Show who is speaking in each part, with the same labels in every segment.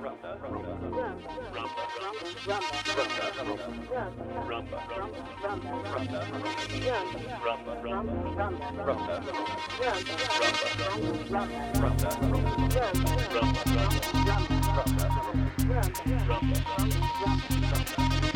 Speaker 1: rumba rumba rumba rumba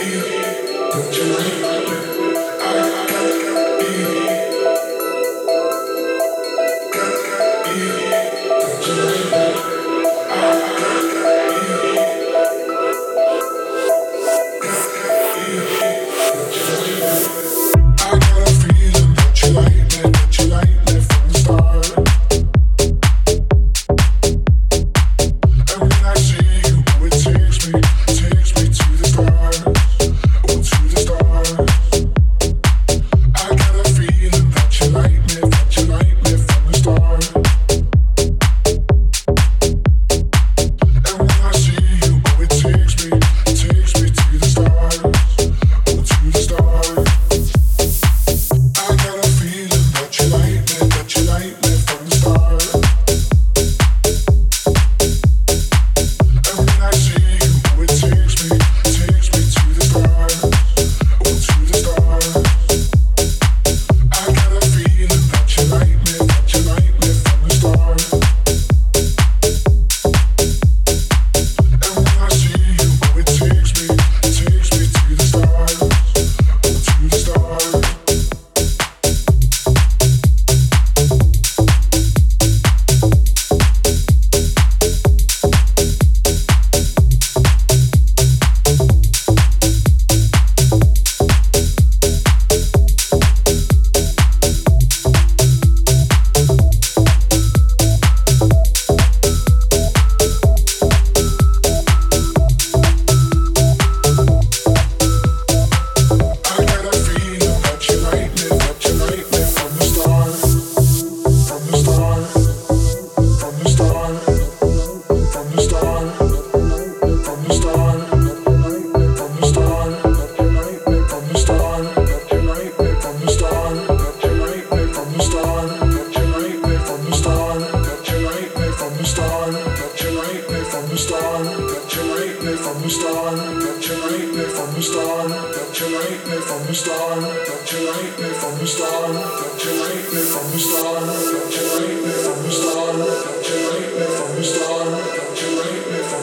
Speaker 1: Don't you like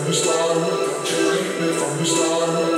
Speaker 1: the start, you hate it from the start.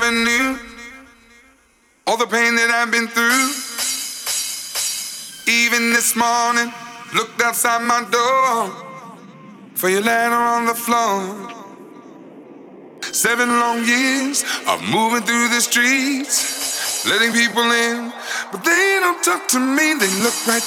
Speaker 1: never knew all the pain that I've been through. Even this morning, looked outside my door for your letter on the floor. Seven long years of moving through the streets, letting people in, but they don't talk to me. They look right